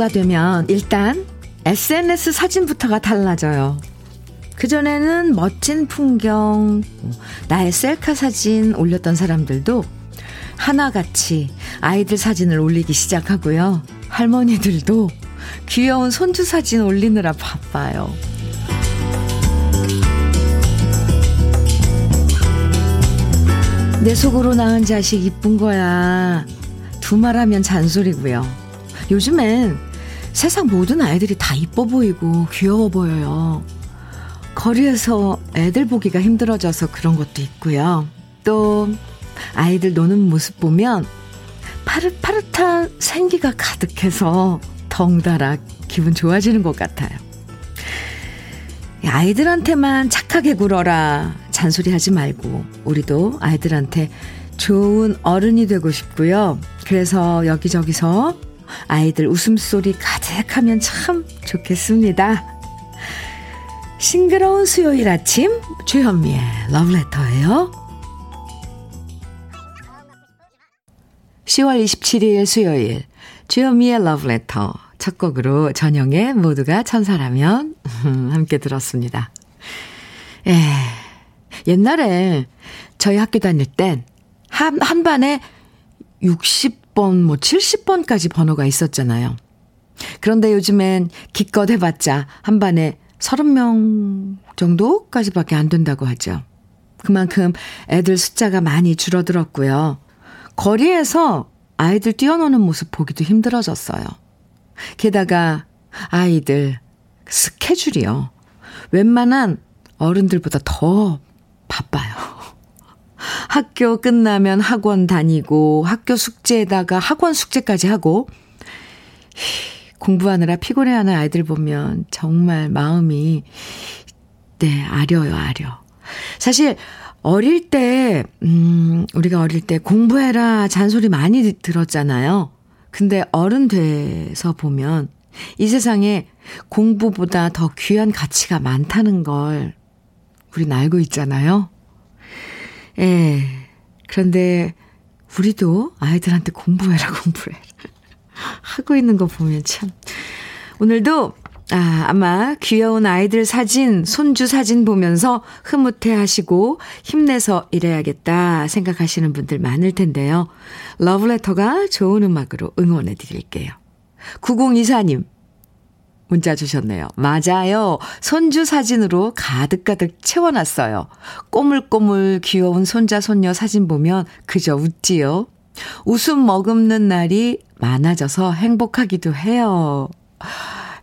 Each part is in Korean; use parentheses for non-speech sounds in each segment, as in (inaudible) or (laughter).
오후가 되면 일단 SNS 사진부터가 달라져요. 그전에는 멋진 풍경, 나의 셀카 사진 올렸던 사람들도 하나같이 아이들 사진을 올리기 시작하고요. 할머니들도 귀여운 손주 사진 올리느라 바빠요. 내 속으로 낳은 자식 이쁜 거야. 두말하면 잔소리고요. 요즘엔 세상 모든 아이들이 다 이뻐 보이고 귀여워 보여요. 거리에서 애들 보기가 힘들어져서 그런 것도 있고요. 또 아이들 노는 모습 보면 파릇파릇한 생기가 가득해서 덩달아 기분 좋아지는 것 같아요. 아이들한테만 착하게 굴어라. 잔소리 하지 말고, 우리도 아이들한테 좋은 어른이 되고 싶고요. 그래서 여기저기서 아이들 웃음소리 가득하면 참 좋겠습니다. 싱그러운 수요일 아침, 주현미의 러브레터예요. 10월 27일 수요일, 주현미의 러브레터. 첫 곡으로 전영의 모두가 천사라면 (laughs) 함께 들었습니다. 예. 옛날에 저희 학교 다닐 땐 한, 한 반에 60 번, 뭐 70번까지 번호가 있었잖아요. 그런데 요즘엔 기껏 해봤자 한 반에 30명 정도까지밖에 안 된다고 하죠. 그만큼 애들 숫자가 많이 줄어들었고요. 거리에서 아이들 뛰어노는 모습 보기도 힘들어졌어요. 게다가 아이들 스케줄이요. 웬만한 어른들보다 더 바빠요. 학교 끝나면 학원 다니고 학교 숙제에다가 학원 숙제까지 하고 공부하느라 피곤해하는 아이들 보면 정말 마음이 네 아려요 아려. 사실 어릴 때 음, 우리가 어릴 때 공부해라 잔소리 많이 들었잖아요. 근데 어른 돼서 보면 이 세상에 공부보다 더 귀한 가치가 많다는 걸 우린 알고 있잖아요. 예. 그런데 우리도 아이들한테 공부해라, 공부해라. (laughs) 하고 있는 거 보면 참. 오늘도, 아, 아마 귀여운 아이들 사진, 손주 사진 보면서 흐뭇해 하시고 힘내서 일해야겠다 생각하시는 분들 많을 텐데요. 러브레터가 좋은 음악으로 응원해 드릴게요. 9024님, 문자 주셨네요. 맞아요. 손주 사진으로 가득가득 채워놨어요. 꼬물꼬물 귀여운 손자, 손녀 사진 보면 그저 웃지요. 웃음 머금는 날이 많아져서 행복하기도 해요.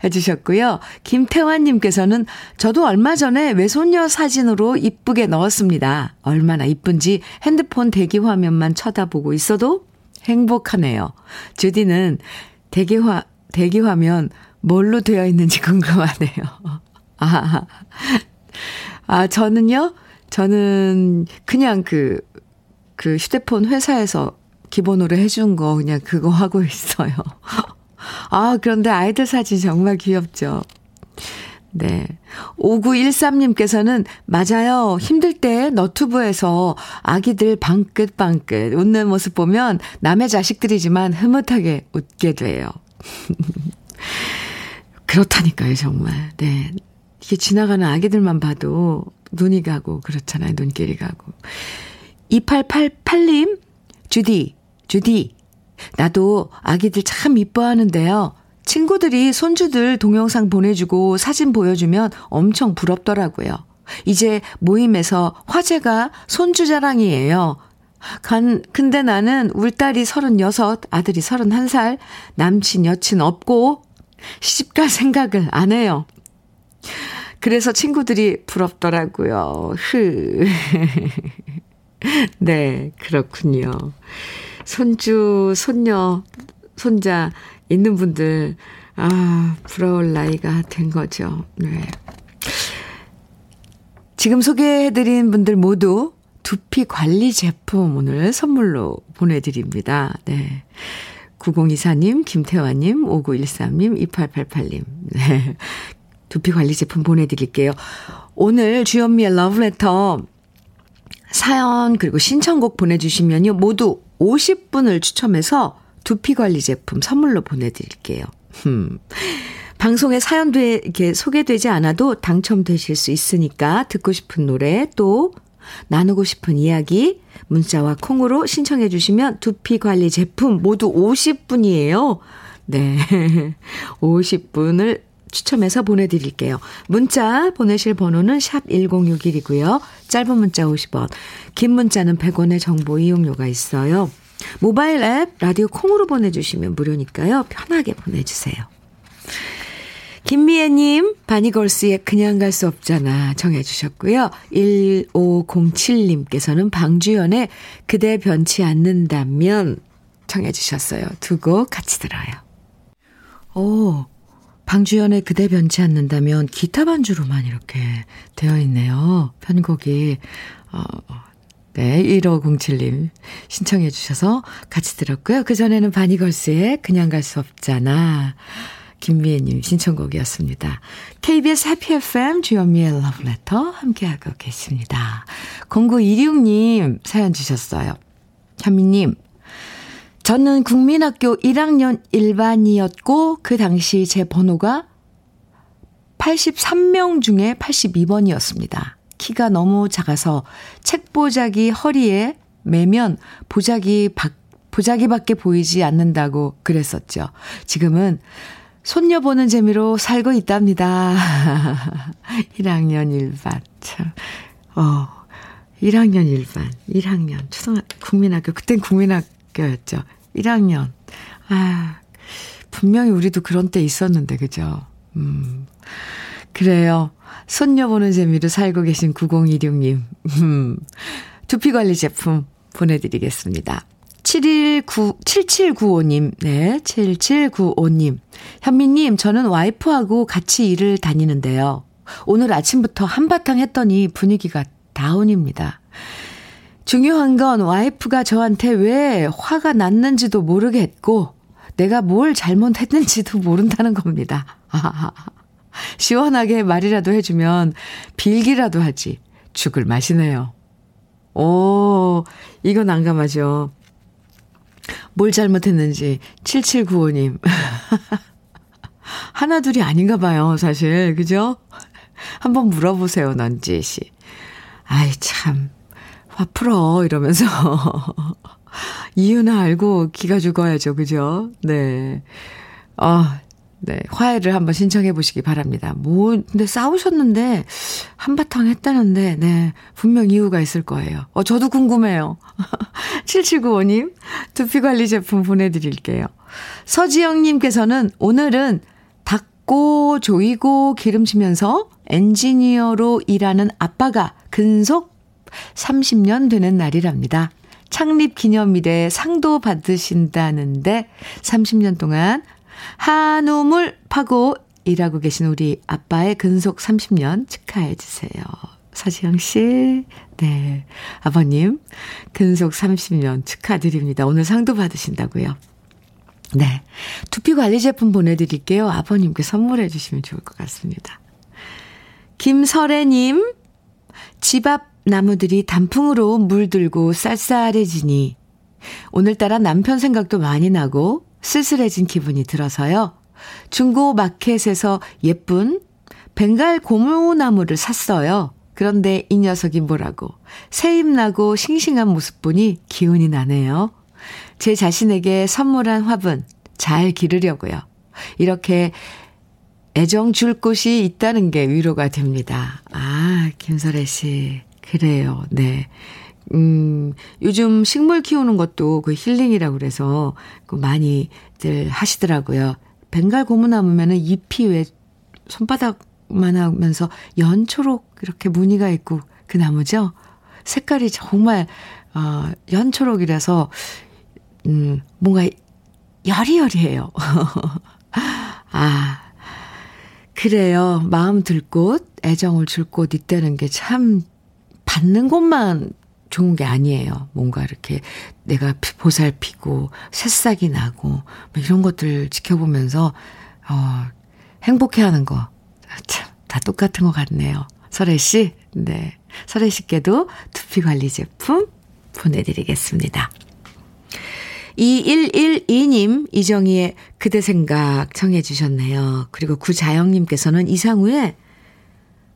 해주셨고요. 김태환님께서는 저도 얼마 전에 외손녀 사진으로 이쁘게 넣었습니다. 얼마나 이쁜지 핸드폰 대기 화면만 쳐다보고 있어도 행복하네요. 주디는 대기 화, 대기 화면 뭘로 되어 있는지 (laughs) 궁금하네요. 아, 아, 저는요, 저는 그냥 그, 그 휴대폰 회사에서 기본으로 해준 거 그냥 그거 하고 있어요. 아, 그런데 아이들 사진 정말 귀엽죠. 네. 5913님께서는 맞아요. 힘들 때 너튜브에서 아기들 방긋방긋 웃는 모습 보면 남의 자식들이지만 흐뭇하게 웃게 돼요. (laughs) 그렇다니까요, 정말. 네. 이게 지나가는 아기들만 봐도 눈이 가고 그렇잖아요. 눈길이 가고. 2888님, 주디, 주디. 나도 아기들 참 이뻐하는데요. 친구들이 손주들 동영상 보내주고 사진 보여주면 엄청 부럽더라고요. 이제 모임에서 화제가 손주 자랑이에요. 간, 근데 나는 울딸이 36, 아들이 31살, 남친, 여친 없고, 시집갈 생각을 안 해요. 그래서 친구들이 부럽더라고요. 흐. (laughs) 네, 그렇군요. 손주, 손녀, 손자 있는 분들, 아, 부러울 나이가 된 거죠. 네. 지금 소개해드린 분들 모두 두피 관리 제품 오늘 선물로 보내드립니다. 네. 9024님, 김태환님, 5913님, 2888님. 네. 두피 관리 제품 보내드릴게요. 오늘 주현미의 러브레터 사연 그리고 신청곡 보내주시면요. 모두 50분을 추첨해서 두피 관리 제품 선물로 보내드릴게요. 음. 방송에 사연돼 이렇게 소개되지 않아도 당첨되실 수 있으니까 듣고 싶은 노래 또 나누고 싶은 이야기 문자와 콩으로 신청해 주시면 두피 관리 제품 모두 50분이에요. 네. (laughs) 50분을 추첨해서 보내드릴게요. 문자 보내실 번호는 샵 1061이고요. 짧은 문자 50원, 긴 문자는 100원의 정보 이용료가 있어요. 모바일 앱 라디오 콩으로 보내주시면 무료니까요. 편하게 보내주세요. 김미애님, 바니걸스의 그냥 갈 수 없잖아 정해주셨고요. 1507님께서는 방주연의 그대 변치 않는다면 정해주셨어요. 두 곡 같이 들어요. 오, 방주연의 그대 변치 않는다면 기타 반주로만 이렇게 되어 있네요. 편곡이. 어, 네, 1507님 신청해 주셔서 같이 들었고요. 그전에는 바니걸스의 그냥 갈 수 없잖아. 김미애님 신청곡이었습니다. KBS 해피 FM 주현미의 러브레터 함께하고 계십니다. 0926님 사연 주셨어요. 현미님, 저는 국민학교 1학년 1반이었고 그 당시 제 번호가 83명 중에 82번이었습니다. 키가 너무 작아서 책 보자기 허리에 매면 보자기 밖 보자기밖에 보이지 않는다고 그랬었죠. 지금은 손녀 보는 재미로 살고 있답니다. (laughs) 1학년 1반. 참. 어. 1학년 1반. 1학년. 초등학 국민학교. 그땐 국민학교였죠. 1학년. 아. 분명히 우리도 그런 때 있었는데, 그죠? 음. 그래요. 손녀 보는 재미로 살고 계신 9016님. 음. 두피 관리 제품 보내드리겠습니다. 719, 7795님, 네, 7795님. 현미님, 저는 와이프하고 같이 일을 다니는데요. 오늘 아침부터 한바탕 했더니 분위기가 다운입니다. 중요한 건 와이프가 저한테 왜 화가 났는지도 모르겠고, 내가 뭘 잘못했는지도 모른다는 겁니다. 시원하게 말이라도 해주면 빌기라도 하지. 죽을 마시네요. 오, 이건 난감하죠. 뭘 잘못했는지 7795님. (laughs) 하나 둘이 아닌가 봐요, 사실. 그죠? 한번 물어보세요, 넌지 씨. 아이, 참. 화 풀어. 이러면서. (laughs) 이유나 알고 기가 죽어야죠. 그죠? 네. 아, 네. 화해를 한번 신청해 보시기 바랍니다. 뭐, 근데 싸우셨는데, 한바탕 했다는데, 네. 분명 이유가 있을 거예요. 어, 저도 궁금해요. (laughs) 7795님, 두피 관리 제품 보내드릴게요. 서지영님께서는 오늘은 닦고, 조이고, 기름치면서 엔지니어로 일하는 아빠가 근속 30년 되는 날이랍니다. 창립 기념일에 상도 받으신다는데 30년 동안 한우물 파고 일하고 계신 우리 아빠의 근속 30년 축하해 주세요. 서지영 씨, 네. 아버님, 근속 30년 축하드립니다. 오늘 상도 받으신다고요. 네. 두피 관리 제품 보내드릴게요. 아버님께 선물해 주시면 좋을 것 같습니다. 김설애님, 집 앞 나무들이 단풍으로 물들고 쌀쌀해지니, 오늘따라 남편 생각도 많이 나고, 쓸쓸해진 기분이 들어서요. 중고 마켓에서 예쁜 벵갈 고무나무를 샀어요. 그런데 이 녀석이 뭐라고 새임나고 싱싱한 모습 보니 기운이 나네요. 제 자신에게 선물한 화분 잘 기르려고요. 이렇게 애정 줄 곳이 있다는 게 위로가 됩니다. 아, 김설혜 씨. 그래요. 네. 음, 요즘 식물 키우는 것도 그 힐링이라고 그래서 그 많이들 하시더라고요. 벵갈 고무나무면은 잎이 왜 손바닥만 하면서 연초록 이렇게 무늬가 있고 그 나무죠? 색깔이 정말, 어, 연초록이라서, 음, 뭔가 여리여리해요. (laughs) 아, 그래요. 마음 들 곳, 애정을 줄 곳 있다는 게 참 받는 것만 좋은 게 아니에요. 뭔가 이렇게 내가 보살피고 새싹이 나고 뭐 이런 것들 지켜보면서 어 행복해 하는 거. 참, 다 똑같은 것 같네요. 설혜 씨, 네. 설혜 씨께도 두피 관리 제품 보내드리겠습니다. 2112님, 이정희의 그대 생각 청해 주셨네요. 그리고 구자영님께서는 이상우의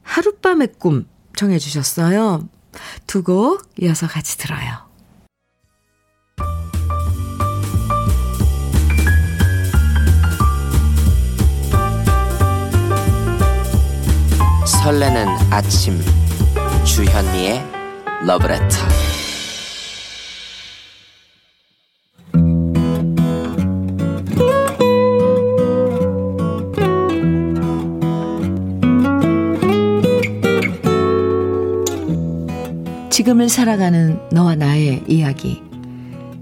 하룻밤의 꿈 청해 주셨어요. 두 곡 이어서 같이 들어요. 설레는 아침 주현미의 러브레터 지금을 살아가는 너와 나의 이야기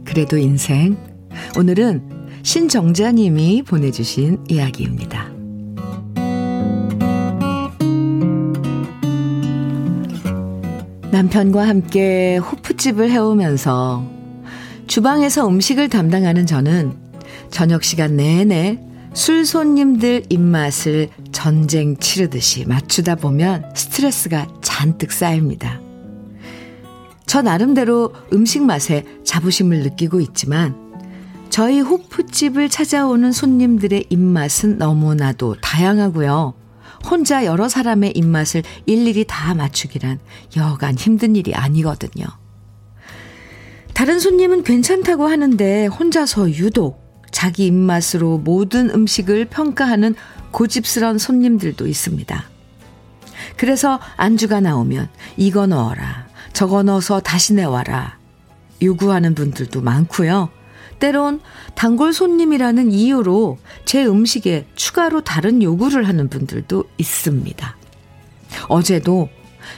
그래도 인생 오늘은 신정자님이 보내주신 이야기입니다. 남편과 함께 호프집을 해오면서 주방에서 음식을 담당하는 저는 저녁 시간 내내 술 손님들 입맛을 전쟁 치르듯이 맞추다 보면 스트레스가 잔뜩 쌓입니다. 저 나름대로 음식 맛에 자부심을 느끼고 있지만 저희 호프집을 찾아오는 손님들의 입맛은 너무나도 다양하고요. 혼자 여러 사람의 입맛을 일일이 다 맞추기란 여간 힘든 일이 아니거든요. 다른 손님은 괜찮다고 하는데 혼자서 유독 자기 입맛으로 모든 음식을 평가하는 고집스러운 손님들도 있습니다. 그래서 안주가 나오면 이거 넣어라, 저거 넣어서 다시 내와라 요구하는 분들도 많고요. 때론 단골 손님이라는 이유로 제 음식에 추가로 다른 요구를 하는 분들도 있습니다. 어제도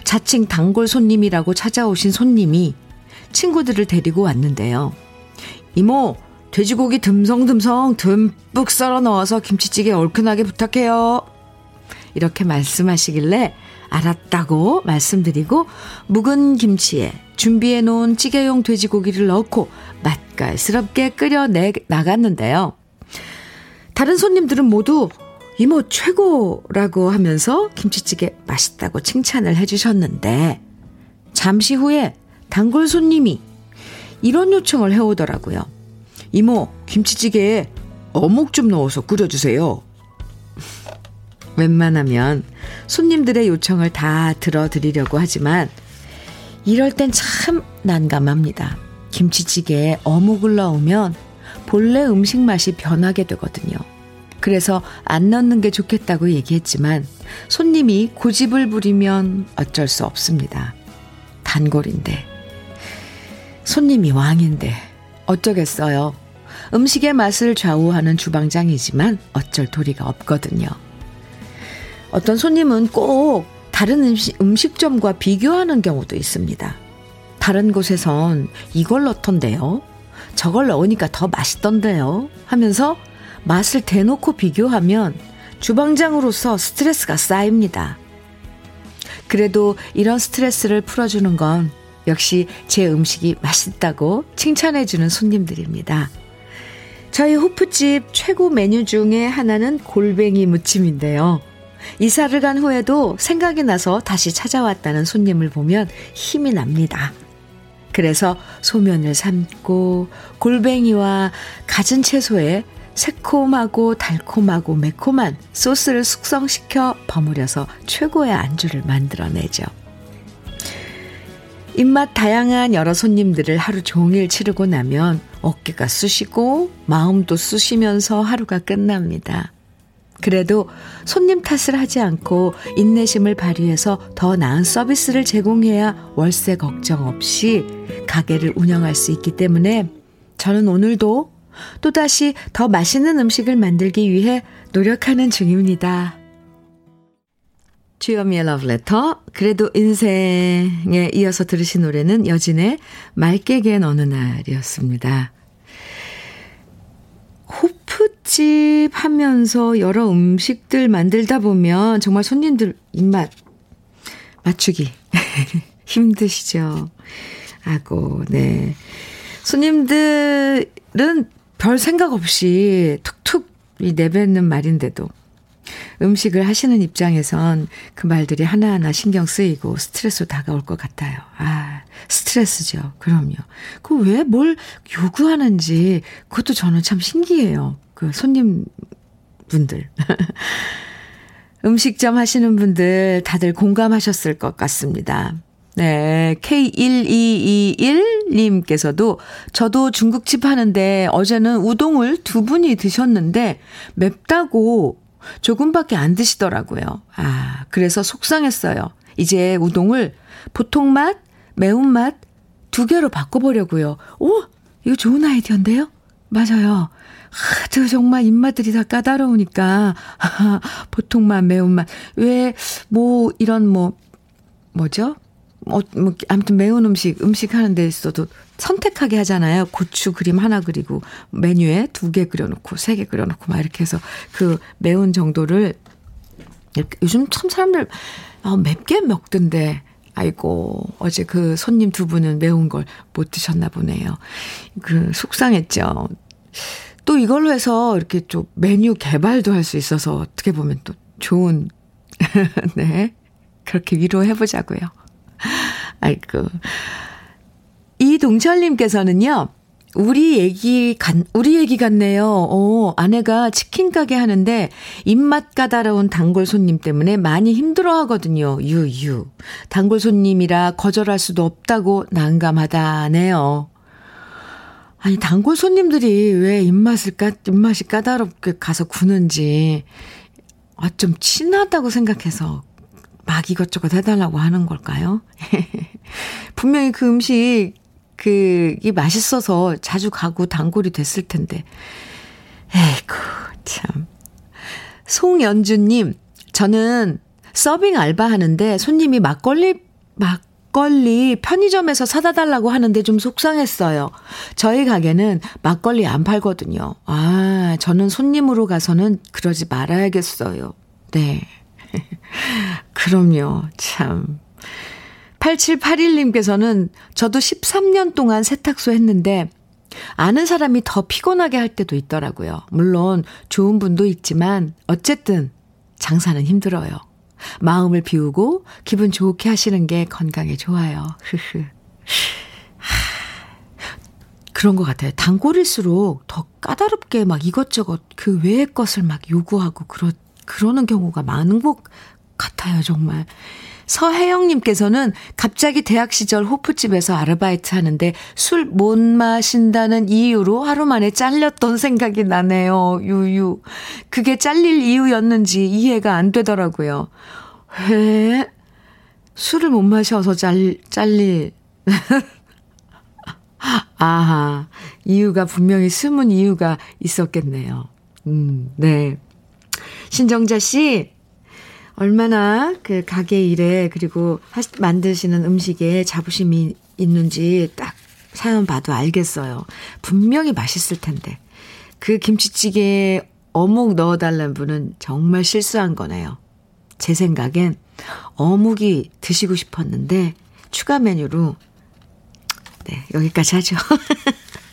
자칭 단골 손님이라고 찾아오신 손님이 친구들을 데리고 왔는데요. 이모, 돼지고기 듬성듬성 듬뿍 썰어 넣어서 김치찌개 얼큰하게 부탁해요. 이렇게 말씀하시길래 알았다고 말씀드리고 묵은 김치에 준비해 놓은 찌개용 돼지고기를 넣고 맛깔스럽게 끓여 내 나갔는데요. 다른 손님들은 모두 이모 최고라고 하면서 김치찌개 맛있다고 칭찬을 해주셨는데 잠시 후에 단골 손님이 이런 요청을 해오더라고요. 이모 김치찌개에 어묵 좀 넣어서 끓여주세요. 웬만하면 손님들의 요청을 다 들어드리려고 하지만 이럴 땐 참 난감합니다. 김치찌개에 어묵을 넣으면 본래 음식 맛이 변하게 되거든요. 그래서 안 넣는 게 좋겠다고 얘기했지만 손님이 고집을 부리면 어쩔 수 없습니다. 단골인데. 손님이 왕인데 어쩌겠어요. 음식의 맛을 좌우하는 주방장이지만 어쩔 도리가 없거든요. 어떤 손님은 꼭 다른 음식, 음식점과 비교하는 경우도 있습니다. 다른 곳에선 이걸 넣던데요. 저걸 넣으니까 더 맛있던데요. 하면서 맛을 대놓고 비교하면 주방장으로서 스트레스가 쌓입니다. 그래도 이런 스트레스를 풀어주는 건 역시 제 음식이 맛있다고 칭찬해주는 손님들입니다. 저희 호프집 최고 메뉴 중에 하나는 골뱅이 무침인데요. 이사를 간 후에도 생각이 나서 다시 찾아왔다는 손님을 보면 힘이 납니다. 그래서 소면을 삶고 골뱅이와 갖은 채소에 새콤하고 달콤하고 매콤한 소스를 숙성시켜 버무려서 최고의 안주를 만들어내죠. 입맛 다양한 여러 손님들을 하루 종일 치르고 나면 어깨가 쑤시고 마음도 쑤시면서 하루가 끝납니다. 그래도 손님 탓을 하지 않고 인내심을 발휘해서 더 나은 서비스를 제공해야 월세 걱정 없이 가게를 운영할 수 있기 때문에 저는 오늘도 또다시 더 맛있는 음식을 만들기 위해 노력하는 중입니다. 주여미의 러브레터. 그래도 인생에 이어서 들으신 노래는 여진의 맑게 갠 어느 날이었습니다. 호프집 하면서 여러 음식들 만들다 보면 정말 손님들 입맛 맞추기 (laughs) 힘드시죠. 아고, 네. 손님들은 별 생각 없이 툭툭 내뱉는 말인데도 음식을 하시는 입장에선 그 말들이 하나하나 신경 쓰이고 스트레스로 다가올 것 같아요. 아, 스트레스죠. 그럼요. 그 왜 뭘 요구하는지 그것도 저는 참 신기해요. 그 손님 분들. (laughs) 음식점 하시는 분들 다들 공감하셨을 것 같습니다. 네, K1221님께서도 저도 중국집 하는데 어제는 우동을 두 분이 드셨는데 맵다고 조금밖에 안 드시더라고요. 아, 그래서 속상했어요. 이제 우동을 보통 맛, 매운맛 두 개로 바꿔보려고요. 오, 이거 좋은 아이디어인데요? 맞아요. 하도 정말 입맛들이 다 까다로우니까, 아, 보통 맛, 매운맛. 왜, 뭐, 이런 뭐, 뭐죠? 어, 뭐, 아무튼 매운 음식, 음식 하는 데 있어도 선택하게 하잖아요. 고추 그림 하나 그리고 메뉴에 두 개 그려놓고, 세 개 그려놓고, 막 이렇게 해서 그 매운 정도를, 이렇게, 요즘 참 사람들, 어, 맵게 먹던데, 아이고, 어제 그 손님 두 분은 매운 걸 못 드셨나 보네요. 그, 속상했죠. 또 이걸로 해서 이렇게 좀 메뉴 개발도 할 수 있어서 어떻게 보면 또 좋은, (laughs) 네. 그렇게 위로해보자고요. 아이고. 이동철님께서는요, 우리 얘기 같, 우리 얘기 같네요. 어, 아내가 치킨 가게 하는데 입맛 까다로운 단골 손님 때문에 많이 힘들어 하거든요. 유유. 단골 손님이라 거절할 수도 없다고 난감하다네요. 아니, 단골 손님들이 왜 입맛을 까, 입맛이 까다롭게 가서 구는지, 아, 좀 친하다고 생각해서 막 이것저것 해달라고 하는 걸까요? (laughs) 분명히 그 음식, 그, 이 맛있어서 자주 가고 단골이 됐을 텐데. 에이구, 참. 송연주님, 저는 서빙 알바 하는데 손님이 막걸리, 막, 막걸리 편의점에서 사다 달라고 하는데 좀 속상했어요. 저희 가게는 막걸리 안 팔거든요. 아, 저는 손님으로 가서는 그러지 말아야겠어요. 네. (laughs) 그럼요. 참. 8781님께서는 저도 13년 동안 세탁소 했는데 아는 사람이 더 피곤하게 할 때도 있더라고요. 물론 좋은 분도 있지만 어쨌든 장사는 힘들어요. 마음을 비우고 기분 좋게 하시는 게 건강에 좋아요. 흐흐. 그런 것 같아요. 단골일수록 더 까다롭게 막 이것저것 그 외의 것을 막 요구하고 그러, 그러는 경우가 많은 것 같아요, 정말. 서혜영님께서는 갑자기 대학 시절 호프집에서 아르바이트 하는데 술 못 마신다는 이유로 하루 만에 잘렸던 생각이 나네요. 유유. 그게 잘릴 이유였는지 이해가 안 되더라고요. 왜? 술을 못 마셔서 잘, 잘릴. (laughs) 아하. 이유가 분명히 숨은 이유가 있었겠네요. 음, 네. 신정자 씨, 얼마나 그 가게 일에 그리고 하시, 만드시는 음식에 자부심이 있는지 딱 사연 봐도 알겠어요. 분명히 맛있을 텐데. 그 김치찌개에 어묵 넣어달라는 분은 정말 실수한 거네요. 제 생각엔 어묵이 드시고 싶었는데 추가 메뉴로 네, 여기까지 하죠.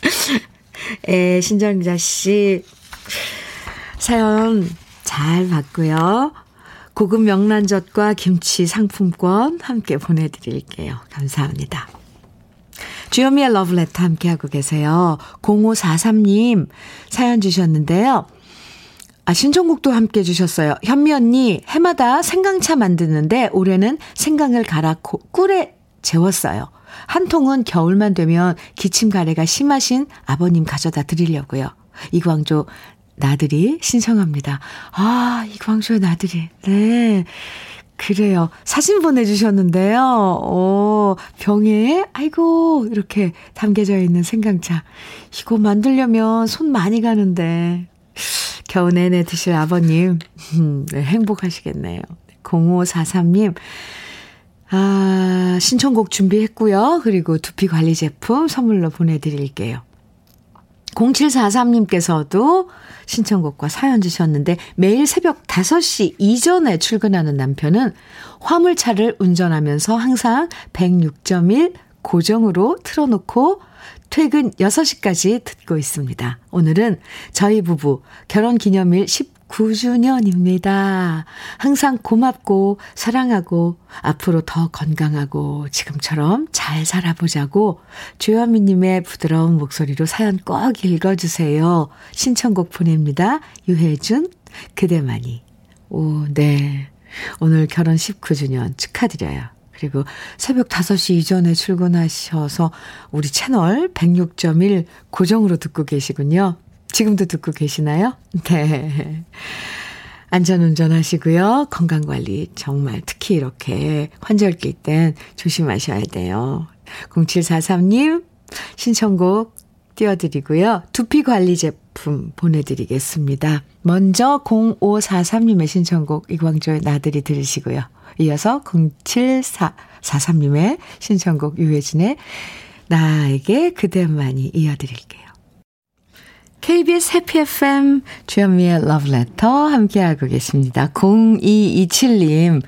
(laughs) 에, 신정자 씨 사연 잘 봤고요. 고급 명란젓과 김치 상품권 함께 보내드릴게요. 감사합니다. 주현미의 러브레터 함께하고 계세요. 0543님 사연 주셨는데요. 아, 신청곡도 함께 주셨어요. 현미 언니, 해마다 생강차 만드는데 올해는 생강을 갈아 꿀에 재웠어요. 한 통은 겨울만 되면 기침 가래가 심하신 아버님 가져다 드리려고요. 이광조 나들이 신청합니다. 아, 이광조의 나들이. 네. 그래요. 사진 보내주셨는데요. 오, 병에, 아이고, 이렇게 담겨져 있는 생강차. 이거 만들려면 손 많이 가는데. 겨우 내내 드실 아버님, 음, 네, 행복하시겠네요. 0543님, 아, 신청곡 준비했고요. 그리고 두피 관리 제품 선물로 보내드릴게요. 0743님께서도 신청곡과 사연 주셨는데 매일 새벽 5시 이전에 출근하는 남편은 화물차를 운전하면서 항상 106.1 고정으로 틀어놓고 퇴근 6시까지 듣고 있습니다. 오늘은 저희 부부 결혼 기념일 9주년입니다. 항상 고맙고 사랑하고 앞으로 더 건강하고 지금처럼 잘 살아보자고 조현미님의 부드러운 목소리로 사연 꼭 읽어주세요. 신청곡 보냅니다. 유혜준, 그대만이. 오, 네. 오늘 결혼 19주년 축하드려요. 그리고 새벽 5시 이전에 출근하셔서 우리 채널 106.1 고정으로 듣고 계시군요. 지금도 듣고 계시나요? (laughs) 네. 안전운전 하시고요. 건강관리 정말 특히 이렇게 환절기 땐 조심하셔야 돼요. 0743님 신청곡 띄워드리고요. 두피관리 제품 보내드리겠습니다. 먼저 0543님의 신청곡 이광조의 나들이 들으시고요. 이어서 0743님의 신청곡 유해진의 나에게 그대만이 이어드릴게요. KBS 해피 FM 주현미의 러브레터 함께하고 계십니다. 0227님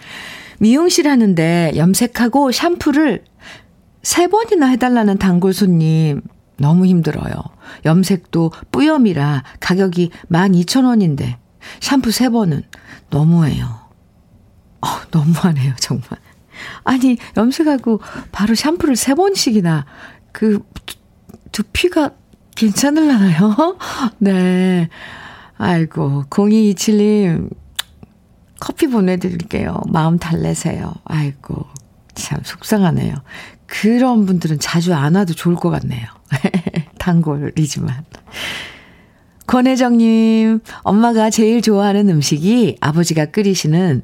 미용실 하는데 염색하고 샴푸를 세 번이나 해달라는 단골 손님 너무 힘들어요. 염색도 뿌염이라 가격이 12,000원인데 샴푸 세 번은 너무해요. 어, 너무하네요, 정말. 아니, 염색하고 바로 샴푸를 세 번씩이나 그 두피가 괜찮을라나요? (laughs) 네. 아이고, 0227님, 커피 보내드릴게요. 마음 달래세요. 아이고, 참 속상하네요. 그런 분들은 자주 안 와도 좋을 것 같네요. (laughs) 단골이지만. 권혜정님, 엄마가 제일 좋아하는 음식이 아버지가 끓이시는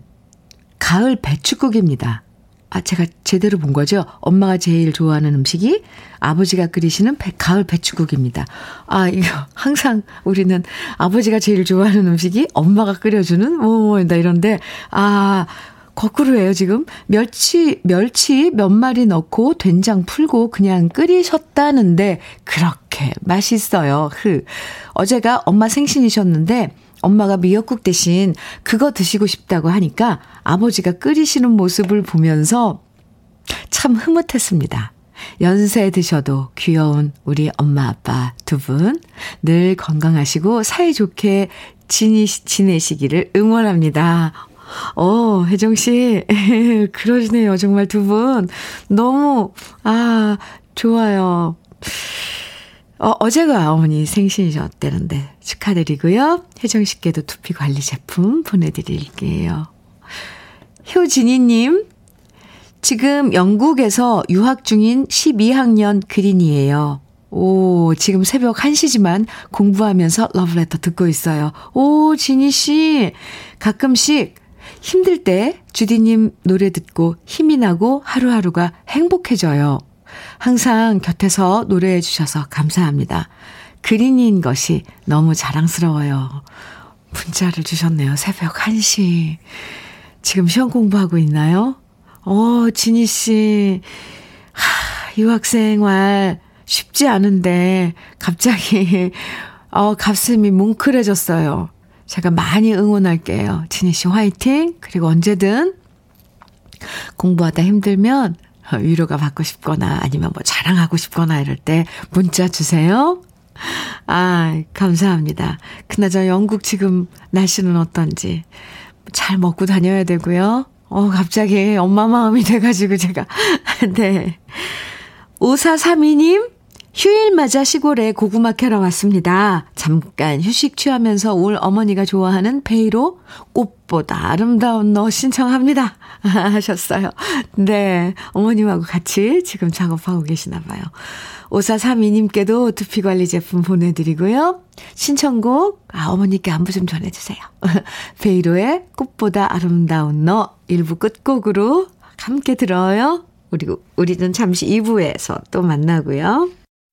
가을 배추국입니다. 아, 제가 제대로 본 거죠? 엄마가 제일 좋아하는 음식이 아버지가 끓이시는 배, 가을 배추국입니다. 아, 이거 항상 우리는 아버지가 제일 좋아하는 음식이 엄마가 끓여주는 뭐뭐다 이런데 아, 거꾸로예요, 지금. 멸치, 멸치 몇 마리 넣고 된장 풀고 그냥 끓이셨다는데 그렇게 맛있어요. 흐. 어제가 엄마 생신이셨는데 엄마가 미역국 대신 그거 드시고 싶다고 하니까 아버지가 끓이시는 모습을 보면서 참 흐뭇했습니다. 연세 드셔도 귀여운 우리 엄마 아빠 두 분 늘 건강하시고 사이좋게 지니, 지내시기를 응원합니다. 어, 혜정 씨, (laughs) 그러시네요. 정말 두 분. 너무, 아, 좋아요. 어, 어제가 어머니 생신이셨다는데 축하드리고요. 혜정 씨께도 두피 관리 제품 보내드릴게요. 효진이님, 지금 영국에서 유학 중인 12학년 그린이에요. 오, 지금 새벽 1시지만 공부하면서 러브레터 듣고 있어요. 오, 지니씨, 가끔씩 힘들 때 주디님 노래 듣고 힘이 나고 하루하루가 행복해져요. 항상 곁에서 노래해 주셔서 감사합니다. 그린인 것이 너무 자랑스러워요. 문자를 주셨네요. 새벽 1시. 지금 시험 공부하고 있나요? 어, 지니 씨. 하, 유학생활 쉽지 않은데 갑자기 어, 가슴이 뭉클해졌어요. 제가 많이 응원할게요. 지니 씨 화이팅! 그리고 언제든 공부하다 힘들면 위로가 받고 싶거나 아니면 뭐 자랑하고 싶거나 이럴 때 문자 주세요. 아, 감사합니다. 그나저 영국 지금 날씨는 어떤지 잘 먹고 다녀야 되고요. 어, 갑자기 엄마 마음이 돼가지고 제가. (laughs) 네. 5432님, 휴일 맞아 시골에 고구마 캐러 왔습니다. 잠깐 휴식 취하면서 올 어머니가 좋아하는 베이로 꽃보다 아름다운 너 신청합니다. (laughs) 하셨어요. 네. 어머님하고 같이 지금 작업하고 계시나 봐요. 5432님께도 두피 관리 제품 보내드리고요. 신청곡, 아, 어머니께 안부 좀 전해주세요. (laughs) 베이로의 꽃보다 아름다운 너 일부 끝곡으로 함께 들어요. 그리고 우리는 잠시 2부에서 또 만나고요.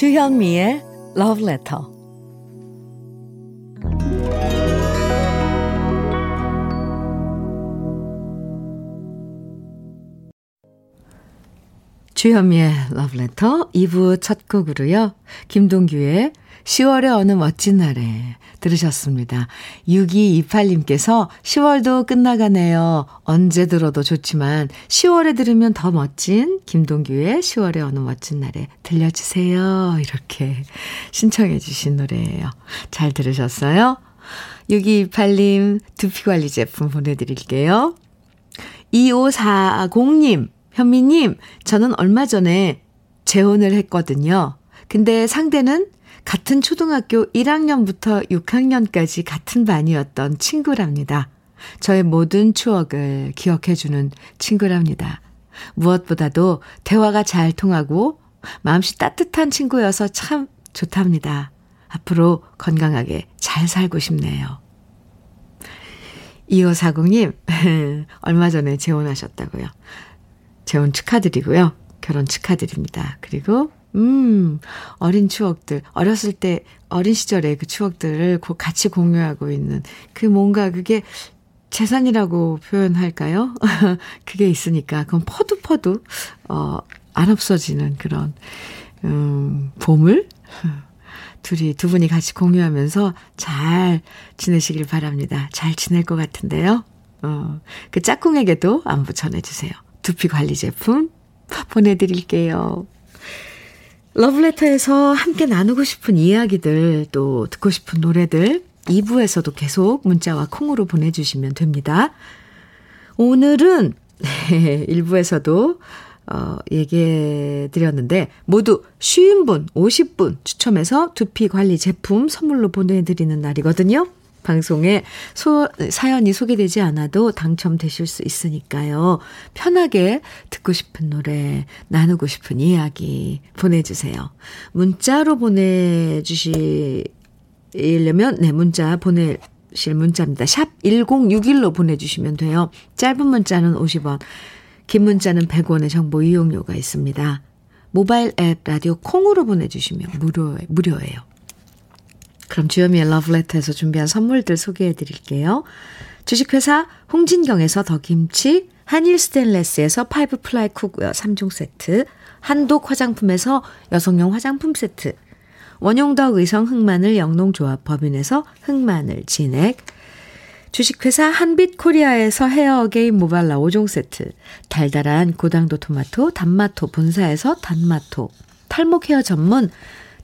주현미의 Love Letter. 주현미의 러브레터 2부 첫 곡으로요. 김동규의 10월의 어느 멋진 날에 들으셨습니다. 6228님께서 10월도 끝나가네요. 언제 들어도 좋지만 10월에 들으면 더 멋진 김동규의 10월의 어느 멋진 날에 들려주세요. 이렇게 신청해 주신 노래예요. 잘 들으셨어요? 6228님 두피 관리 제품 보내드릴게요. 2540님, 현미님, 저는 얼마 전에 재혼을 했거든요. 근데 상대는 같은 초등학교 1학년부터 6학년까지 같은 반이었던 친구랍니다. 저의 모든 추억을 기억해주는 친구랍니다. 무엇보다도 대화가 잘 통하고 마음씨 따뜻한 친구여서 참 좋답니다. 앞으로 건강하게 잘 살고 싶네요. 2540님, (laughs) 얼마 전에 재혼하셨다고요. 재혼 축하드리고요. 결혼 축하드립니다. 그리고 음, 어린 추억들, 어렸을 때, 어린 시절의 그 추억들을 같이 공유하고 있는 그 뭔가 그게 재산이라고 표현할까요? (laughs) 그게 있으니까, 그건 퍼도, 어, 안 없어지는 그런, 음, 보물? (laughs) 둘이, 두 분이 같이 공유하면서 잘 지내시길 바랍니다. 잘 지낼 것 같은데요. 어, 그 짝꿍에게도 안부 전해주세요. 두피 관리 제품 보내드릴게요. 러브레터에서 함께 나누고 싶은 이야기들, 또 듣고 싶은 노래들, 2부에서도 계속 문자와 콩으로 보내주시면 됩니다. 오늘은, (laughs) 네, 1부에서도, 어, 얘기해 드렸는데, 모두 50분, 50분 추첨해서 두피 관리 제품 선물로 보내드리는 날이거든요. 방송에 소, 사연이 소개되지 않아도 당첨되실 수 있으니까요. 편하게 듣고 싶은 노래, 나누고 싶은 이야기 보내주세요. 문자로 보내주시려면, 네, 문자 보내실 문자입니다. 샵 1061로 보내주시면 돼요. 짧은 문자는 50원, 긴 문자는 100원의 정보 이용료가 있습니다. 모바일 앱 라디오 콩으로 보내주시면 무료, 무료예요. 그럼 주현미의 러브레터에서 준비한 선물들 소개해 드릴게요. 주식회사 홍진경에서 더김치, 한일 스텐레스에서 five ply cookware 3종 세트, 한독 화장품에서 여성용 화장품 세트, 원용덕 의성 흑마늘 영농조합 법인에서 흑마늘 진액, 주식회사 한빛코리아에서 헤어게임 모발라 5종 세트, 달달한 고당도 토마토 단마토 본사에서 단마토, 탈모 케어 전문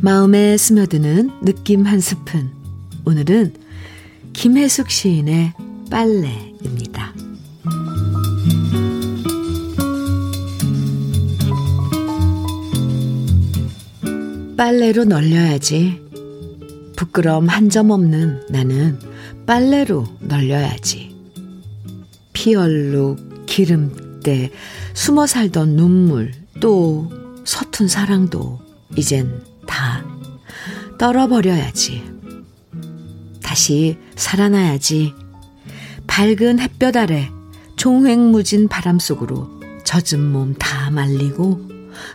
마음에 스며드는 느낌 한 스푼. 오늘은 김혜숙 시인의 빨래입니다. 빨래로 널려야지. 부끄럼 한 점 없는 나는 빨래로 널려야지. 피얼룩, 기름때, 숨어 살던 눈물, 또 서툰 사랑도 이젠 다 떨어버려야지. 다시 살아나야지. 밝은 햇볕 아래 종횡무진 바람 속으로 젖은 몸 다 말리고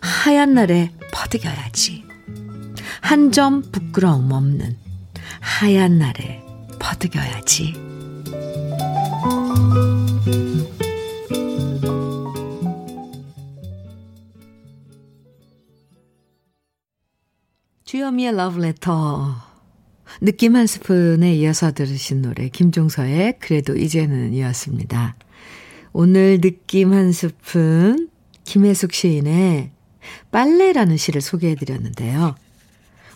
하얀 날에 퍼득여야지. 한 점 부끄러움 없는 하얀 날에 퍼득여야지. 주여미의 러브레터. 느낌 한 스푼에 이어서 들으신 노래 김종서의 그래도 이제는 이었습니다. 오늘 느낌 한 스푼 김혜숙 시인의 빨래라는 시를 소개해 드렸는데요.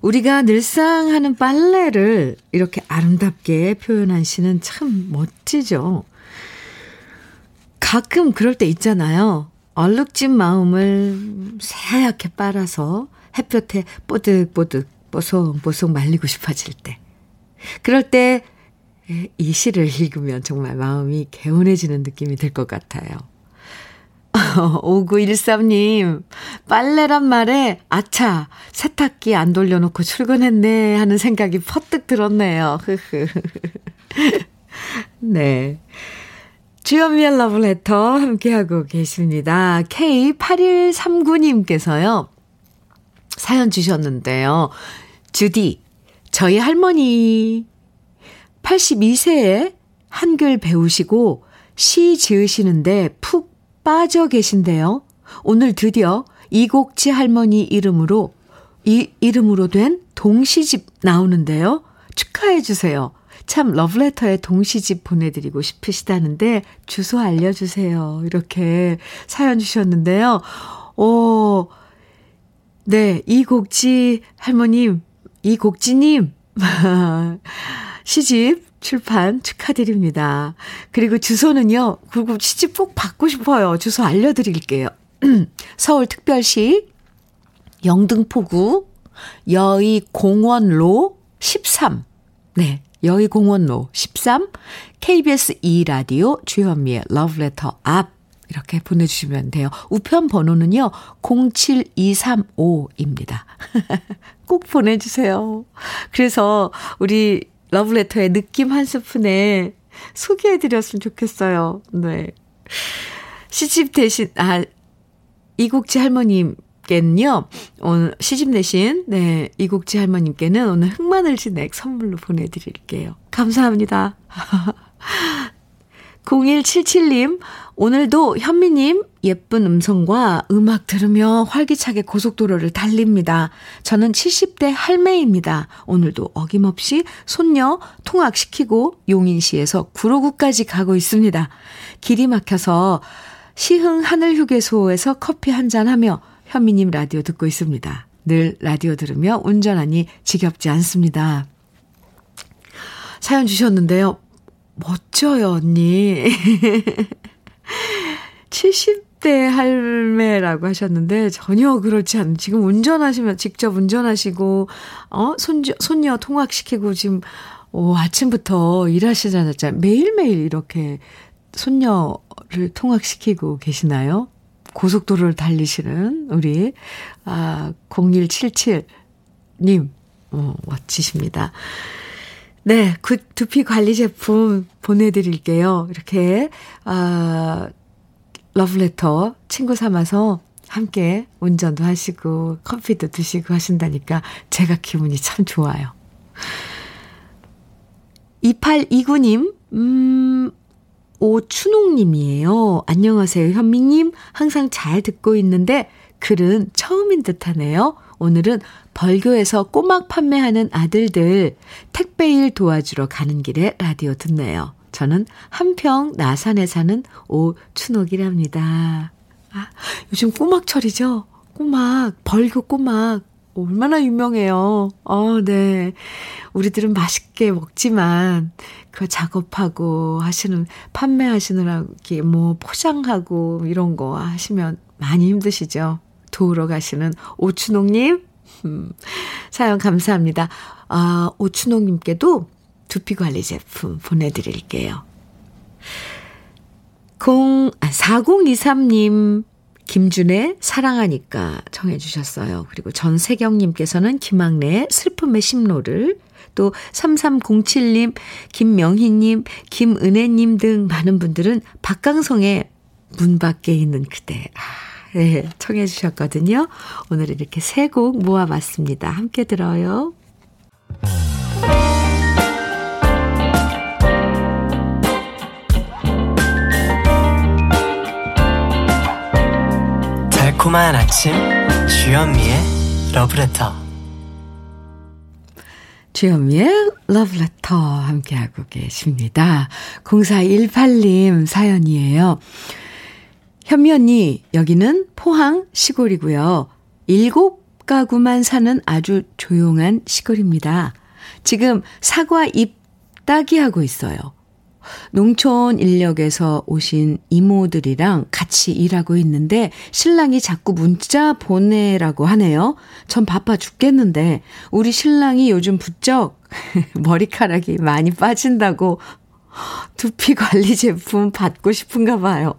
우리가 늘상 하는 빨래를 이렇게 아름답게 표현한 시는 참 멋지죠. 가끔 그럴 때 있잖아요. 얼룩진 마음을 새하얗게 빨아서 햇볕에 뽀득뽀득 뽀송뽀송 말리고 싶어질 때. 그럴 때 이 시를 읽으면 정말 마음이 개운해지는 느낌이 들 것 같아요. (laughs) 5913님, 빨래란 말에, 아차, 세탁기 안 돌려놓고 출근했네 하는 생각이 퍼뜩 들었네요. (laughs) 네. 주연미의 러브레터 함께하고 계십니다. K8139님께서요. 사연 주셨는데요. 주디, 저희 할머니 82세에 한글 배우시고 시 지으시는데 푹 빠져 계신데요. 오늘 드디어 이곡지 할머니 이름으로 이 이름으로 된 동시집 나오는데요. 축하해 주세요. 참 러브레터에 동시집 보내드리고 싶으시다는데 주소 알려주세요. 이렇게 사연 주셨는데요. 오, 네, 이곡지 할머님, 이곡지님, (laughs) 시집 출판 축하드립니다. 그리고 주소는요, 그리고 시집 꼭 받고 싶어요. 주소 알려드릴게요. (clears throat) 서울특별시 영등포구 여의공원로 13. 네. 여의공원로 13 KBS 2라디오 주현미의 러브레터 앞 이렇게 보내주시면 돼요. 우편 번호는요 07235입니다. (laughs) 꼭 보내주세요. 그래서 우리 러브레터의 느낌 한 스푼에 소개해드렸으면 좋겠어요. 네. 시집 대신, 아, 이국지 할머님께는요, 오늘 시집 내신, 네, 이국지 할머님께는 오늘 흑마늘 진액 선물로 보내드릴게요. 감사합니다. (laughs) 0177님, 오늘도 현미님 예쁜 음성과 음악 들으며 활기차게 고속도로를 달립니다. 저는 70대 할매입니다. 오늘도 어김없이 손녀 통학시키고 용인시에서 구로구까지 가고 있습니다. 길이 막혀서 시흥 하늘휴게소에서 커피 한잔 하며 현미님 라디오 듣고 있습니다. 늘 라디오 들으며 운전하니 지겹지 않습니다. 사연 주셨는데요. 멋져요, 언니. (laughs) 70대 할매라고 하셨는데 전혀 그렇지 않, 지금 운전하시면 직접 운전하시고, 어, 손주, 손녀 통학시키고 지금, 오, 아침부터 일하시잖아요. 매일매일 이렇게 손녀를 통학시키고 계시나요? 고속도로를 달리시는 우리, 아, 0177님, 어, 멋지십니다. 네, good 두피 관리 제품 보내드릴게요. 이렇게, 아, 러브레터 친구 삼아서 함께 운전도 하시고 커피도 드시고 하신다니까 제가 기분이 참 좋아요. 2829님, 음, 오춘옥님이에요. 안녕하세요, 현미님. 항상 잘 듣고 있는데 글은 처음인 듯 하네요. 오늘은 벌교에서 꼬막 판매하는 아들들 택배일 도와주러 가는 길에 라디오 듣네요. 저는 한평 나산에 사는 오춘옥이랍니다. 아, 요즘 꼬막철이죠? 꼬막, 벌교 꼬막. 얼마나 유명해요. 어, 네. 우리들은 맛있게 먹지만, 그 작업하고 하시는, 판매하시느라, 이렇게 뭐 포장하고 이런 거 하시면 많이 힘드시죠? 도우러 가시는 오춘옥님, 음, 사연 감사합니다. 아, 오춘옥님께도 두피 관리 제품 보내드릴게요. 0, 아, 4023님, 김준의 사랑하니까 청해주셨어요. 그리고 전세경님께서는 김학래의 슬픔의 심로를, 또 3307님, 김명희님, 김은혜님 등 많은 분들은 박강성의 문 밖에 있는 그대. 아, 네, 청해 주셨거든요. 오늘 이렇게 세 곡 모아봤습니다. 함께 들어요. 달콤한 아침 주현미의 러브레터 주현미의 러브레터 함께하고 계십니다. 0418님 사연이에요. 현미 언니, 여기는 포항 시골이고요. 일곱 가구만 사는 아주 조용한 시골입니다. 지금 사과 잎 따기 하고 있어요. 농촌 인력에서 오신 이모들이랑 같이 일하고 있는데 신랑이 자꾸 문자 보내라고 하네요. 전 바빠 죽겠는데 우리 신랑이 요즘 부쩍 (laughs) 머리카락이 많이 빠진다고 두피 관리 제품 받고 싶은가 봐요.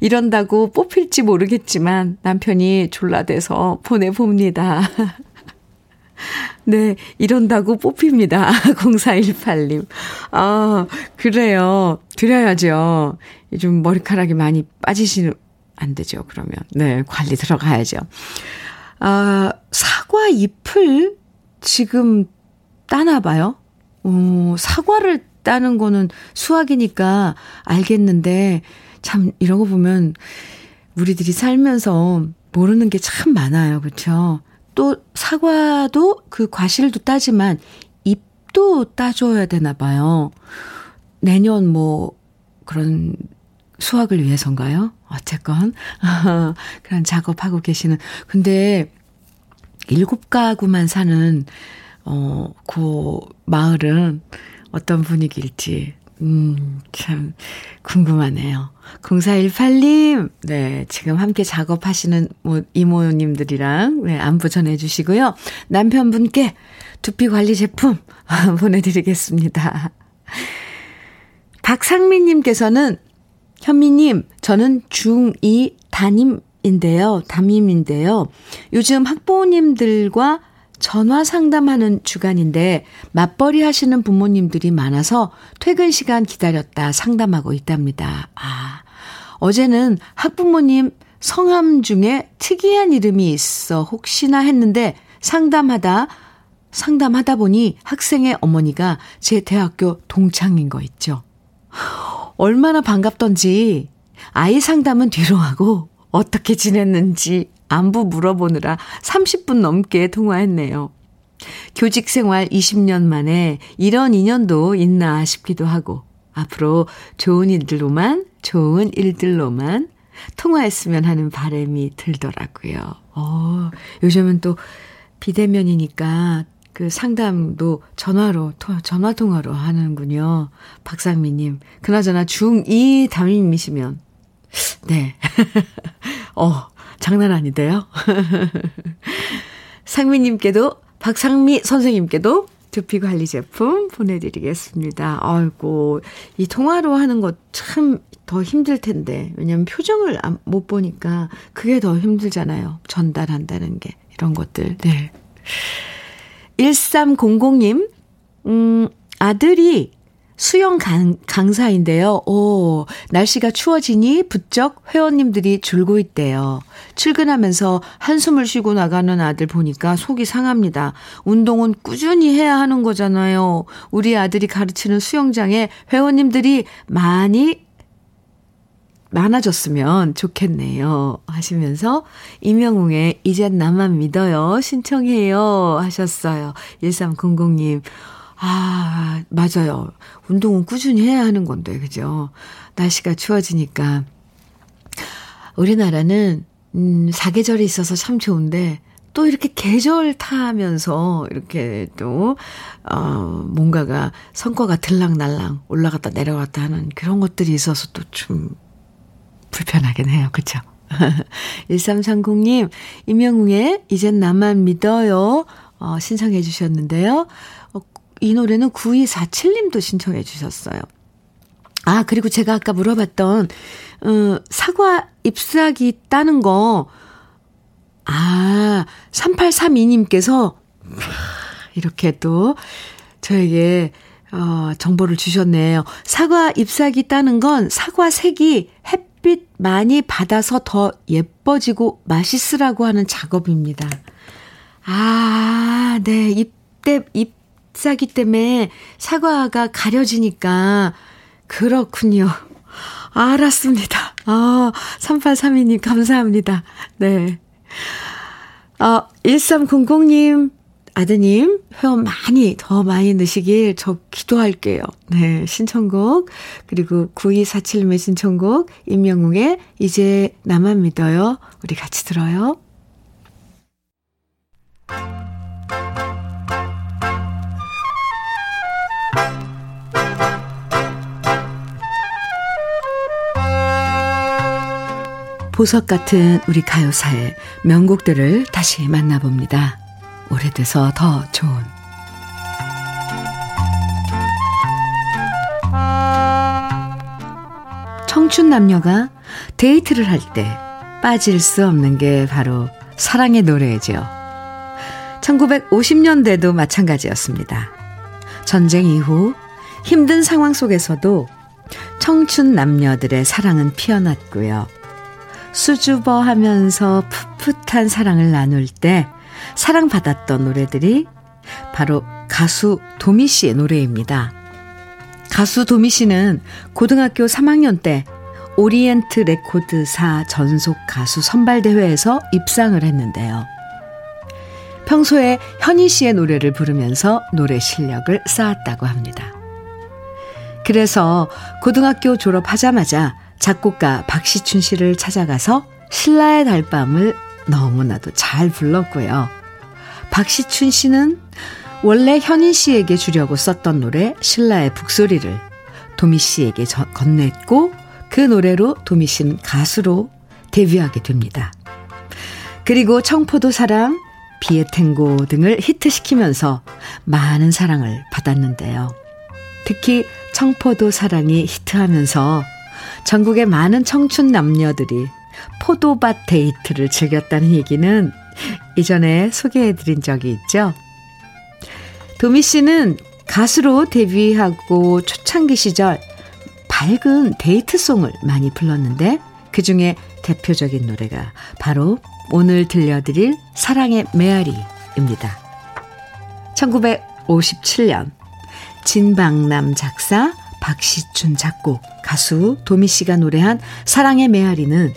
이런다고 뽑힐지 모르겠지만 남편이 졸라대서 보내봅니다. (laughs) 네, 이런다고 뽑힙니다. (laughs) 0418님. 아, 그래요. 드려야죠. 요즘 머리카락이 많이 빠지시는, 안 되죠, 그러면. 네, 관리 들어가야죠. 아, 사과 잎을 지금 따나 봐요. 어, 사과를 따는 거는 수학이니까 알겠는데, 참, 거 보면, 우리들이 살면서 모르는 게 참 많아요. 그렇죠? 또 사과도 그 과실도 따지만 잎도 따줘야 되나 봐요. 내년 뭐 그런 수확을 위해서인가요? 어쨌건 (laughs) 그런 작업하고 계시는. 근데 일곱 가구만 사는 어그 마을은 어떤 분위기일지 음, 참, 궁금하네요. 0418님, 네, 지금 함께 작업하시는 뭐 이모님들이랑, 네, 안부 전해주시고요. 남편분께 두피 관리 제품 (laughs) 보내드리겠습니다. 박상민님께서는, 현미님, 저는 중2 담임인데요, 담임인데요. 요즘 학부모님들과 전화 상담하는 주간인데 맞벌이 하시는 부모님들이 많아서 퇴근 시간 기다렸다 상담하고 있답니다. 아, 어제는 학부모님 성함 중에 특이한 이름이 있어 혹시나 했는데 상담하다 상담하다 보니 학생의 어머니가 제 대학교 동창인 거 있죠. 얼마나 반갑던지 아이 상담은 뒤로 하고 어떻게 지냈는지 안부 물어보느라 30분 넘게 통화했네요. 교직 생활 20년 만에 이런 인연도 있나 싶기도 하고, 앞으로 좋은 일들로만, 좋은 일들로만 통화했으면 하는 바람이 들더라고요. 어, 요즘은 또 비대면이니까 그 상담도 전화로, 전화 통화로 하는군요. 박상미님. 그나저나 중2 담임이시면, 네. (laughs) 어, 장난 아닌데요? (laughs) 상미님께도, 박상미 선생님께도 두피 관리 제품 보내드리겠습니다. 아이고, 이 통화로 하는 것 참 더 힘들 텐데. 왜냐면 표정을 못 보니까 그게 더 힘들잖아요. 전달한다는 게. 이런 것들. 네. 1300님, 음, 아들이 수영 강, 강사인데요. 오, 날씨가 추워지니 부쩍 회원님들이 줄고 있대요. 출근하면서 한숨을 쉬고 나가는 아들 보니까 속이 상합니다. 운동은 꾸준히 해야 하는 거잖아요. 우리 아들이 가르치는 수영장에 회원님들이 많이 많아졌으면 좋겠네요. 하시면서 이명웅의 이젠 나만 믿어요. 신청해요. 하셨어요. 1300님. 아, 맞아요. 운동은 꾸준히 해야 하는 건데, 그죠? 날씨가 추워지니까. 우리나라는, 음, 사계절이 있어서 참 좋은데, 또 이렇게 계절 타면서 이렇게 또, 어, 뭔가가 성과가 들락날락 올라갔다 내려갔다 하는 그런 것들이 있어서 또 좀 불편하긴 해요. 그쵸? (laughs) 1330님, 임영웅의 이젠 나만 믿어요. 어, 신청해 주셨는데요. 이 노래는 9247님도 신청해 주셨어요. 아, 그리고 제가 아까 물어봤던, 어, 사과 잎사귀 따는 거, 아, 3832님께서, 이렇게 또, 저에게, 어, 정보를 주셨네요. 사과 잎사귀 따는 건 사과 색이 햇빛 많이 받아서 더 예뻐지고 맛있으라고 하는 작업입니다. 아, 네, 잎대, 잎 잎사귀 때문에 사과가 가려지니까 그렇군요. 알았습니다. 아, 3832님 감사합니다. 네. 아, 1300님 아드님 회원 많이 더 많이 넣으시길 저 기도할게요. 네, 신청곡 그리고 9247님의 신청곡 임영웅의 이제 나만 믿어요. 우리 같이 들어요. 보석 같은 우리 가요사의 명곡들을 다시 만나봅니다. 오래돼서 더 좋은 청춘 남녀가 데이트를 할 때 빠질 수 없는 게 바로 사랑의 노래죠. 1950년대도 마찬가지였습니다. 전쟁 이후 힘든 상황 속에서도 청춘 남녀들의 사랑은 피어났고요. 수줍어 하면서 풋풋한 사랑을 나눌 때 사랑받았던 노래들이 바로 가수 도미 씨의 노래입니다. 가수 도미 씨는 고등학교 3학년 때 오리엔트 레코드사 전속 가수 선발대회에서 입상을 했는데요. 평소에 현인 씨의 노래를 부르면서 노래 실력을 쌓았다고 합니다. 그래서 고등학교 졸업하자마자 작곡가 박시춘 씨를 찾아가서 신라의 달밤을 너무나도 잘 불렀고요. 박시춘 씨는 원래 현인 씨에게 주려고 썼던 노래 신라의 북소리를 도미 씨에게 건넸고 그 노래로 도미 씨는 가수로 데뷔하게 됩니다. 그리고 청포도 사랑, 비의 탱고 등을 히트시키면서 많은 사랑을 받았는데요. 특히 청포도 사랑이 히트하면서 전국의 많은 청춘 남녀들이 포도밭 데이트를 즐겼다는 얘기는 이전에 소개해드린 적이 있죠. 도미 씨는 가수로 데뷔하고 초창기 시절 밝은 데이트송을 많이 불렀는데 그 중에 대표적인 노래가 바로 오늘 들려드릴 사랑의 메아리입니다. 1957년 진방남 작사, 박시춘 작곡, 가수 도미 씨가 노래한 사랑의 메아리는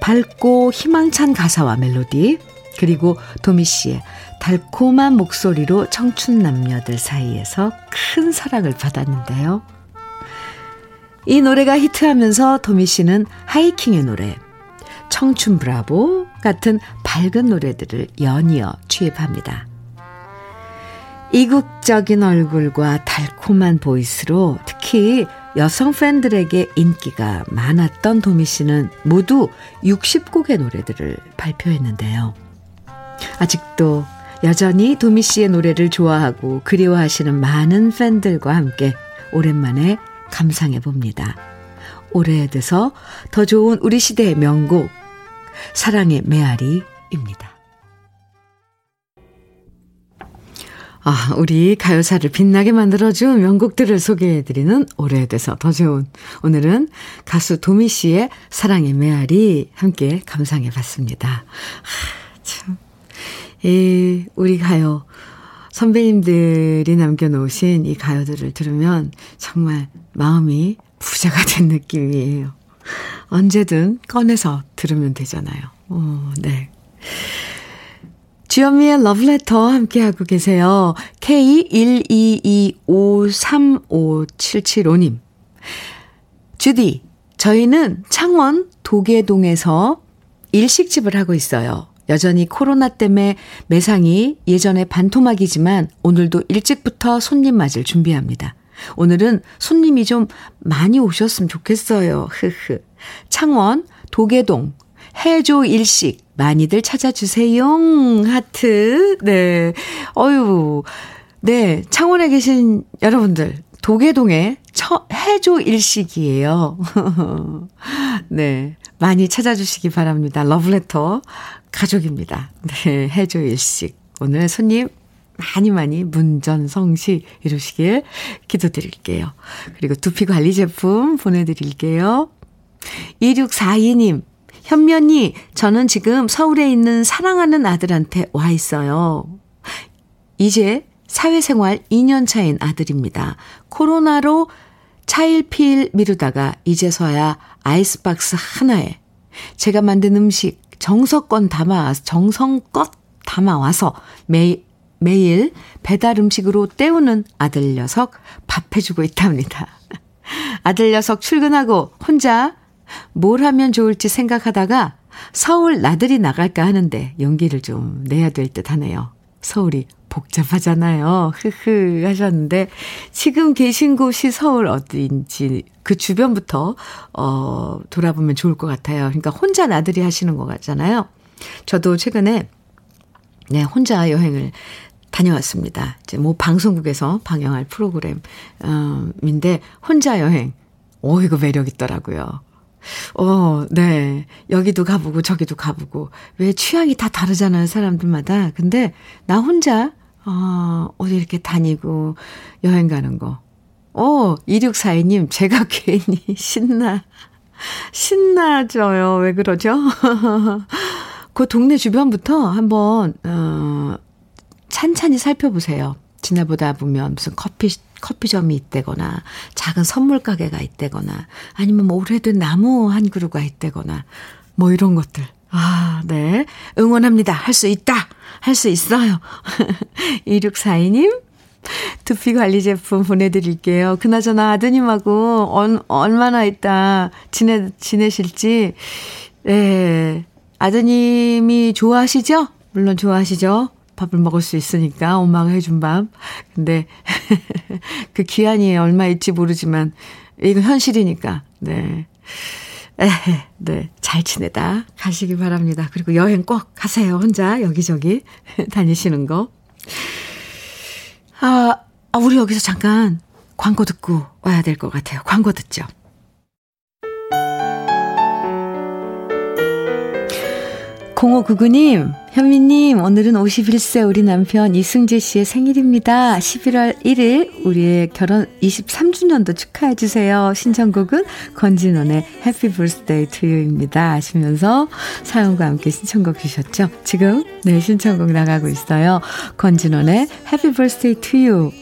밝고 희망찬 가사와 멜로디, 그리고 도미 씨의 달콤한 목소리로 청춘 남녀들 사이에서 큰 사랑을 받았는데요. 이 노래가 히트하면서 도미 씨는 하이킹의 노래, 청춘 브라보 같은 밝은 노래들을 연이어 취입합니다. 이국적인 얼굴과 달콤한 보이스로 특히 여성 팬들에게 인기가 많았던 도미 씨는 모두 60곡의 노래들을 발표했는데요. 아직도 여전히 도미 씨의 노래를 좋아하고 그리워하시는 많은 팬들과 함께 오랜만에 감상해 봅니다. 오래돼서 더 좋은 우리 시대의 명곡, 사랑의 메아리입니다. 아, 우리 가요사를 빛나게 만들어준 명곡들을 소개해드리는 오래돼서 더 좋은. 오늘은 가수 도미 씨의 사랑의 메아리 함께 감상해 봤습니다. 하, 참. 이, 우리 가요. 선배님들이 남겨놓으신 이 가요들을 들으면 정말 마음이 부자가 된 느낌이에요. 언제든 꺼내서 들으면 되잖아요. 어, 네. 주현미의 러브레터 함께하고 계세요. K122535775님. 주디, 저희는 창원 도계동에서 일식집을 하고 있어요. 여전히 코로나 때문에 매상이 예전에 반토막이지만 오늘도 일찍부터 손님 맞을 준비합니다. 오늘은 손님이 좀 많이 오셨으면 좋겠어요. 흐흐. 창원 도계동 해조 일식 많이들 찾아주세요. 하트. 네. 어유 네. 창원에 계신 여러분들, 도계동의 처, 해조 일식이에요. (laughs) 네. 많이 찾아주시기 바랍니다. 러브레터 가족입니다. 네. 해조 일식. 오늘 손님 많이 많이 문전성시 이루시길 기도드릴게요. 그리고 두피 관리 제품 보내드릴게요. 2642님, 현면이 저는 지금 서울에 있는 사랑하는 아들한테 와 있어요. 이제 사회생활 2년 차인 아들입니다. 코로나로 차일피일 미루다가 이제서야 아이스박스 하나에 제가 만든 음식 정성껏 담아 정성껏 담아와서 매, 매일 배달 음식으로 때우는 아들 녀석 밥 해주고 있답니다. 아들 녀석 출근하고 혼자 뭘 하면 좋을지 생각하다가 서울 나들이 나갈까 하는데 용기를 좀 내야 될 듯 하네요. 서울이 복잡하잖아요. 흐흐 하셨는데 지금 계신 곳이 서울 어디인지 그 주변부터 어 돌아보면 좋을 것 같아요. 그러니까 혼자 나들이 하시는 것 같잖아요. 저도 최근에 네, 혼자 여행을 다녀왔습니다. 이제 뭐 방송국에서 방영할 프로그램인데 혼자 여행. 오 이거 매력 있더라고요. 어, 네. 여기도 가보고 저기도 가보고. 왜 취향이 다 다르잖아요, 사람들마다. 근데 나 혼자, 어, 어디 이렇게 다니고 여행 가는 거. 어, 2642님, 제가 (laughs) 괜히 신나, 신나져요. 왜 그러죠? (laughs) 그 동네 주변부터 한번, 어, 찬찬히 살펴보세요. 지나보다 보면 무슨 커피, 커피점이 있다거나, 작은 선물 가게가 있다거나, 아니면 뭐 오래된 나무 한 그루가 있다거나, 뭐 이런 것들. 아, 네. 응원합니다. 할 수 있다. 할 수 있어요. (laughs) 2642님, 두피 관리 제품 보내드릴게요. 그나저나 아드님하고 얼, 얼마나 있다 지내, 지내실지, 예. 아드님이 좋아하시죠? 물론 좋아하시죠? 밥을 먹을 수 있으니까 엄마가 해준 밥. 근데 (laughs) 그 기한이 얼마 일지 모르지만 이건 현실이니까. 네. 에헤, 네. 잘 지내다 가시기 바랍니다. 그리고 여행 꼭 가세요. 혼자 여기저기 (laughs) 다니시는 거. 아, 아, 우리 여기서 잠깐 광고 듣고 와야 될 것 같아요. 광고 듣죠. 0599님, 현미님, 오늘은 51세 우리 남편 이승재 씨의 생일입니다. 11월 1일 우리의 결혼 23주년도 축하해주세요. 신청곡은 권진원의 해피 불스데이 투유입니다. 하시면서 사연과 함께 신청곡 주셨죠? 지금, 네, 신청곡 나가고 있어요. 권진원의 해피 불스데이 투유.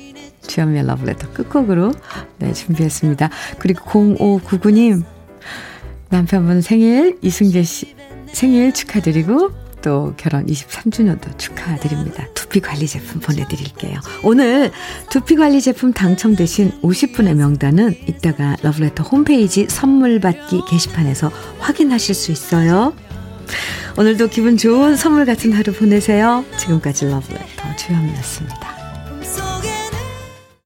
주연미의 러브레터 끝곡으로, 네, 준비했습니다. 그리고 0599님, 남편분 생일 이승재 씨 생일 축하드리고 또 결혼 23주년도 축하드립니다. 두피 관리 제품 보내드릴게요. 오늘 두피 관리 제품 당첨되신 50분의 명단은 이따가 러브레터 홈페이지 선물 받기 게시판에서 확인하실 수 있어요. 오늘도 기분 좋은 선물 같은 하루 보내세요. 지금까지 러브레터 주현미였습니다.